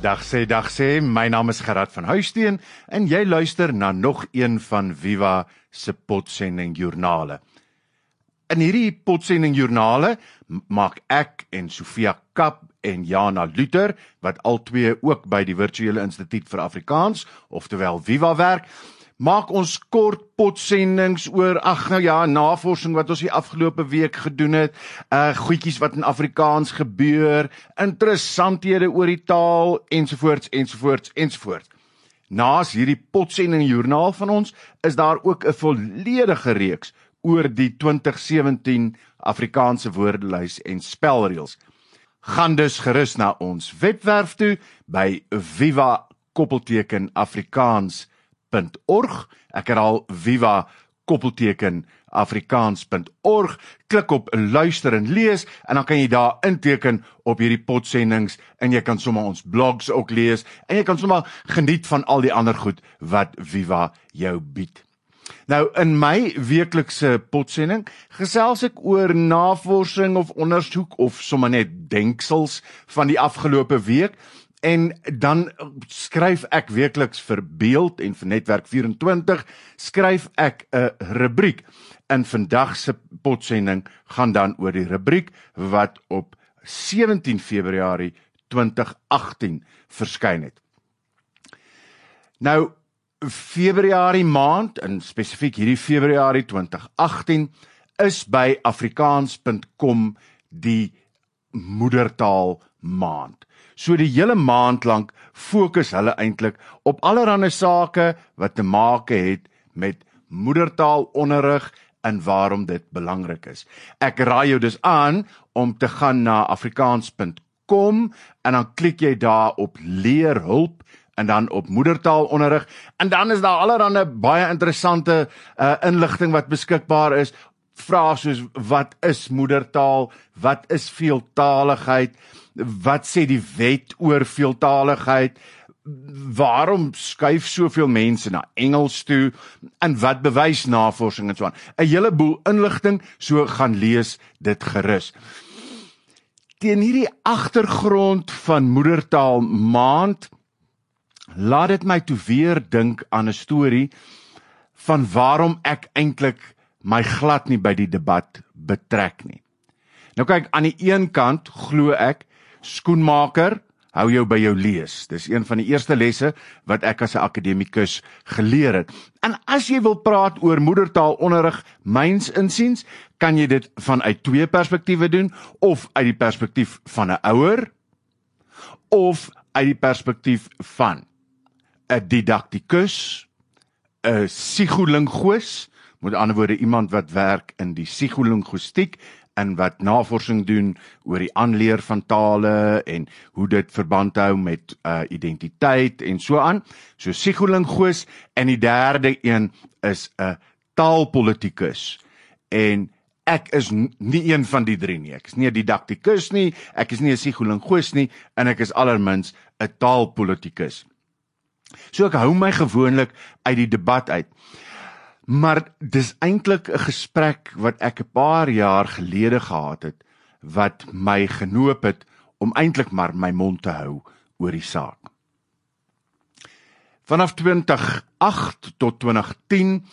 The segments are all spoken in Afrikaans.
Dag sê dag sê, my naam is Gerard van Huisteen en jy luister na nog een van Viva se potsending joernale. In hierdie potsending joernale maak ek en Sofia Kap en Jana Luther wat albei ook by die Virtuele Instituut vir Afrikaans, oftewel Viva werk, maak ons kort potsendings oor ag nou ja, navorsing wat ons die afgelope week gedoen het, uh goedjies wat in Afrikaans gebeur, interessanthede oor die taal ensovoorts ensovoorts ensovoorts. Naas hierdie potsending joernaal van ons is daar ook 'n volledige reeks oor die 2017 Afrikaanse woordelys en spelreëls. Gaan dus gerus na ons webwerf toe by Viva koppelteken Afrikaans afrikaans.org. Ek herhaal viva koppelteken afrikaans.org. Klik op luister en lees en dan kan jy daar inteken op hierdie potsendings en jy kan sommer ons blogs ook lees en jy kan sommer geniet van al die ander goed wat Viva jou bied. Nou in my weeklikse potsending gesels ek oor navorsing of ondersoek of sommer net denksels van die afgelope week En dan skryf ek weekliks vir Beeld en vir Netwerk 24 skryf ek 'n rubriek. In vandag se potsending gaan dan oor die rubriek wat op 17 Februarie 2018 verskyn het. Nou Februarie maand en spesifiek hierdie Februarie 2018 is by afrikaans.com die moedertaal maand. So die hele maand lank fokus hulle eintlik op allerlei sake wat te maak het met moedertaalonderrig en waarom dit belangrik is. Ek raai jou dus aan om te gaan na afrikaans.com en dan klik jy daar op leer hulp en dan op moedertaalonderrig en dan is daar allerlei baie interessante uh, inligting wat beskikbaar is vrae soos wat is moedertaal wat is veeltaaligheid wat sê die wet oor veeltaaligheid? Waarom skuif soveel mense na Engels toe en wat bewys navorsing en so aan? 'n Heleboel inligting, so gaan lees dit gerus. Teen hierdie agtergrond van moedertaal maand laat dit my toe weer dink aan 'n storie van waarom ek eintlik my glad nie by die debat betrek nie. Nou kyk aan die een kant glo ek skoenmaker, hou jou by jou lees. Dis een van die eerste lesse wat ek as 'n akademikus geleer het. En as jy wil praat oor moedertaalonderrig, myns insiens, kan jy dit vanuit twee perspektiewe doen of uit die perspektief van 'n ouer of uit die perspektief van 'n didaktikus, 'n psigolingoos, met ander woorde iemand wat werk in die psigolinguistiek en wat navorsing doen oor die aanleer van tale en hoe dit verband hou met uh identiteit en so aan. So psigolingoos en die derde een is 'n taalpolitikus. En ek is nie een van die drie nie. Ek is nie 'n didaktikus nie, ek is nie 'n psigolingoos nie en ek is alermins 'n taalpolitikus. So ek hou my gewoonlik uit die debat uit. Maar dis eintlik 'n gesprek wat ek 'n paar jaar gelede gehad het wat my genoop het om eintlik maar my mond te hou oor die saak. Vanaf 2008 tot 2010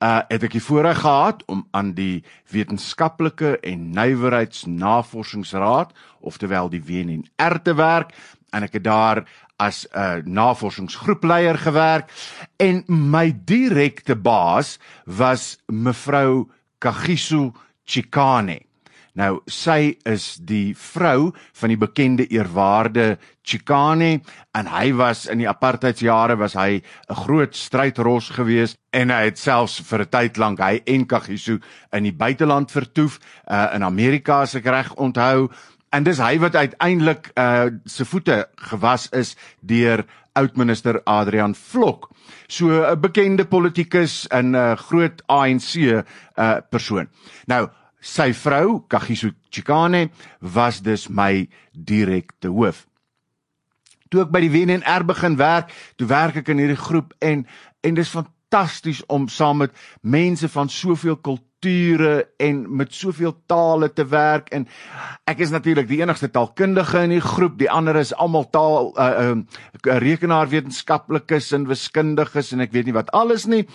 uh het ek die voorreg gehad om aan die wetenskaplike en nywerheidsnavorsingsraad, oftewel die WNR te werk en ek het daar as 'n uh, navorsingsgroepleier gewerk en my direkte baas was mevrou Kagiso Chikane. Nou sy is die vrou van die bekende eerwaarde Chikane en hy was in die apartheidsjare was hy 'n groot strydros geweest en hy het selfs vir 'n tyd lank hy en Kagiso in die buiteland vertoef uh, in Amerika as ek reg onthou En dis hy wat uiteindelik uh se voete gewas is deur oudminister Adrian Vlok. So 'n bekende politikus en 'n uh, groot ANC uh persoon. Nou sy vrou Kagiso Chikane was dus my direkte hoof. Toe ek by die WNR begin werk, toe werk ek in hierdie groep en en dis fantasties om saam met mense van soveel kulture kulture en met soveel tale te werk en ek is natuurlik die enigste taalkundige in die groep die ander is almal taal uh, uh rekenaarwetenskaplikes en wiskundiges en ek weet nie wat alles nie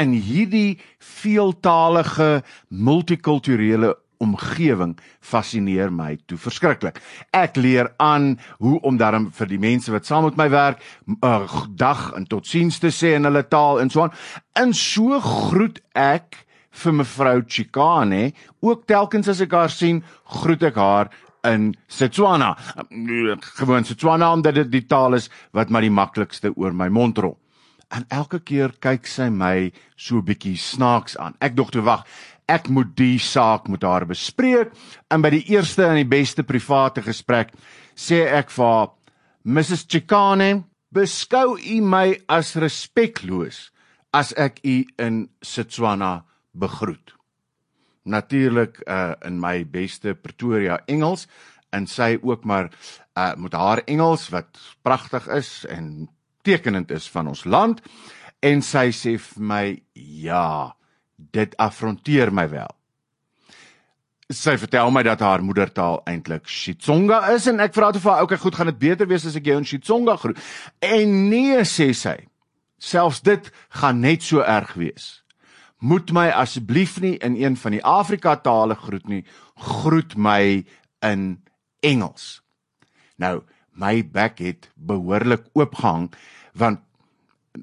in hierdie veeltalige multikulturele omgewing fascineer my toe verskriklik. Ek leer aan hoe om daarom vir die mense wat saam met my werk, uh, dag en totsiens te sê in hulle taal en so aan. En so groet ek vir mevrou Chikane, ook telkens as ek haar sien, groet ek haar in Setswana. Gewoon Setswana omdat dit die taal is wat maar die maklikste oor my mond rol. En elke keer kyk sy my so bietjie snaaks aan. Ek dog toe wag, ek moet die saak met haar bespreek en by die eerste en die beste private gesprek sê ek vir haar Mrs Chikane beskou u my as respekloos as ek u in Setswana begroet natuurlik uh, in my beste Pretoria Engels en sy ook maar uh, met haar Engels wat pragtig is en tekenend is van ons land en sy sê vir my ja dit afronteer my wel. Sy vertel my dat haar moedertaal eintlik Xitsonga is en ek vra toe vir haar, "Oké, goed, gaan dit beter wees as ek jou in Xitsonga groet?" En nee, sê sy. Selfs dit gaan net so erg wees. Moet my asseblief nie in een van die Afrika tale groet nie, groet my in Engels. Nou, my bek het behoorlik oopgehang want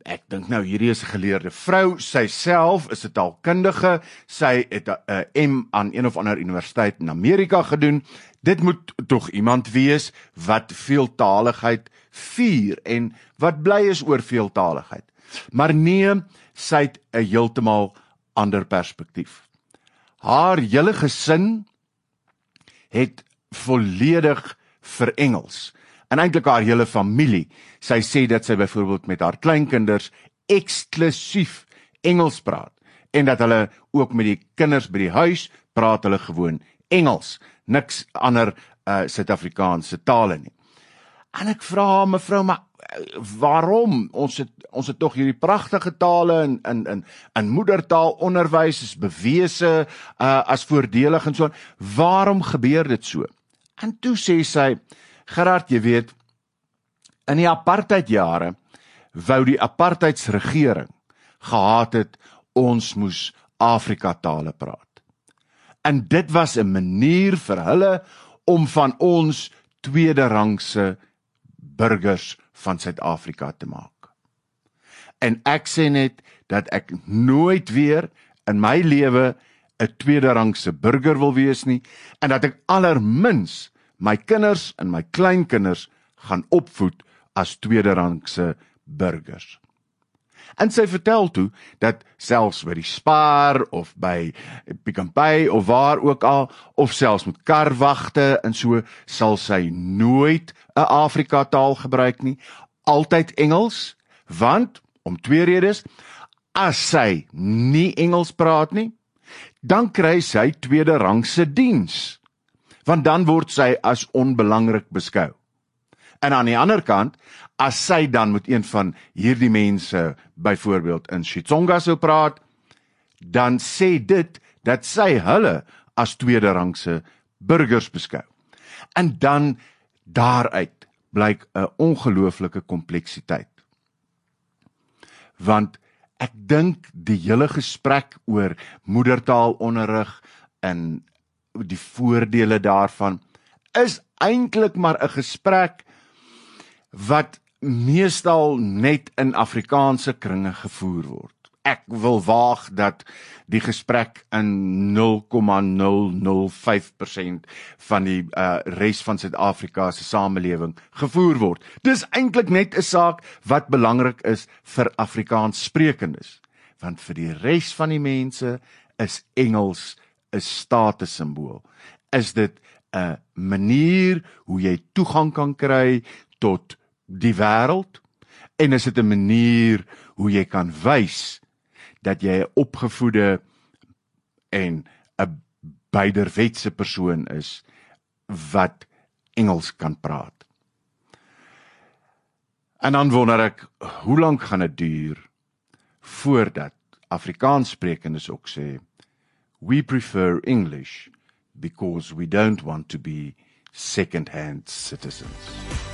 ek dink nou hierdie is 'n geleerde vrou, sy self is 'n taalkundige, sy het 'n M aan een of ander universiteit in Amerika gedoen. Dit moet tog iemand wees wat veeltaaligheid vier en wat bly is oor veeltaaligheid. Maar nee, sy het 'n heeltemal ander perspektief. Haar hele gesin het volledig vir Engels en eintlik haar hele familie. Sy sê dat sy byvoorbeeld met haar kleinkinders eksklusief Engels praat en dat hulle ook met die kinders by die huis praat hulle gewoon Engels, niks ander uh Suid-Afrikaanse tale nie. En ek vra haar mevrou, maar waarom ons het ons het tog hierdie pragtige tale in in in in moedertaal onderwys is bewese uh as voordelig en so aan. Waarom gebeur dit so? En toe sê sy, Gerard, jy weet, in die apartheidjare wou die apartheidsregering gehad het ons moes Afrika tale praat. En dit was 'n manier vir hulle om van ons tweede rangse burgers van Suid-Afrika te maak. En ek sê net dat ek nooit weer in my lewe 'n tweede rangse burger wil wees nie en dat ek allermins my kinders en my kleinkinders gaan opvoed as tweederangse burgers. En sy vertel toe dat selfs by die Spar of by Pick n Pay of waar ook al of selfs met karwagte en so sal sy nooit 'n Afrika taal gebruik nie, altyd Engels, want om twee redes, as sy nie Engels praat nie, dan kry sy tweederangse diens want dan word sy as onbelangrik beskou. En aan die ander kant, as sy dan met een van hierdie mense byvoorbeeld in Xitsonga sou praat, dan sê dit dat sy hulle as tweede rangse burgers beskou. En dan daaruit blyk 'n ongelooflike kompleksiteit. Want ek dink die hele gesprek oor moedertaalonderrig in die voordele daarvan is eintlik maar 'n gesprek wat meestal net in Afrikaanse kringe gevoer word. Ek wil waag dat die gesprek in 0,005% van die uh, res van Suid-Afrika se samelewing gevoer word. Dis eintlik net 'n saak wat belangrik is vir Afrikaanssprekendes, want vir die res van die mense is Engels 'n statussimbool? Is dit 'n manier hoe jy toegang kan kry tot die wêreld? En is dit 'n manier hoe jy kan wys dat jy 'n opgevoede en 'n byderwetse persoon is wat Engels kan praat? En dan wonder ek, hoe lank gaan dit duur voordat Afrikaans sprekendes ook sê We prefer English because we don't want to be second-hand citizens.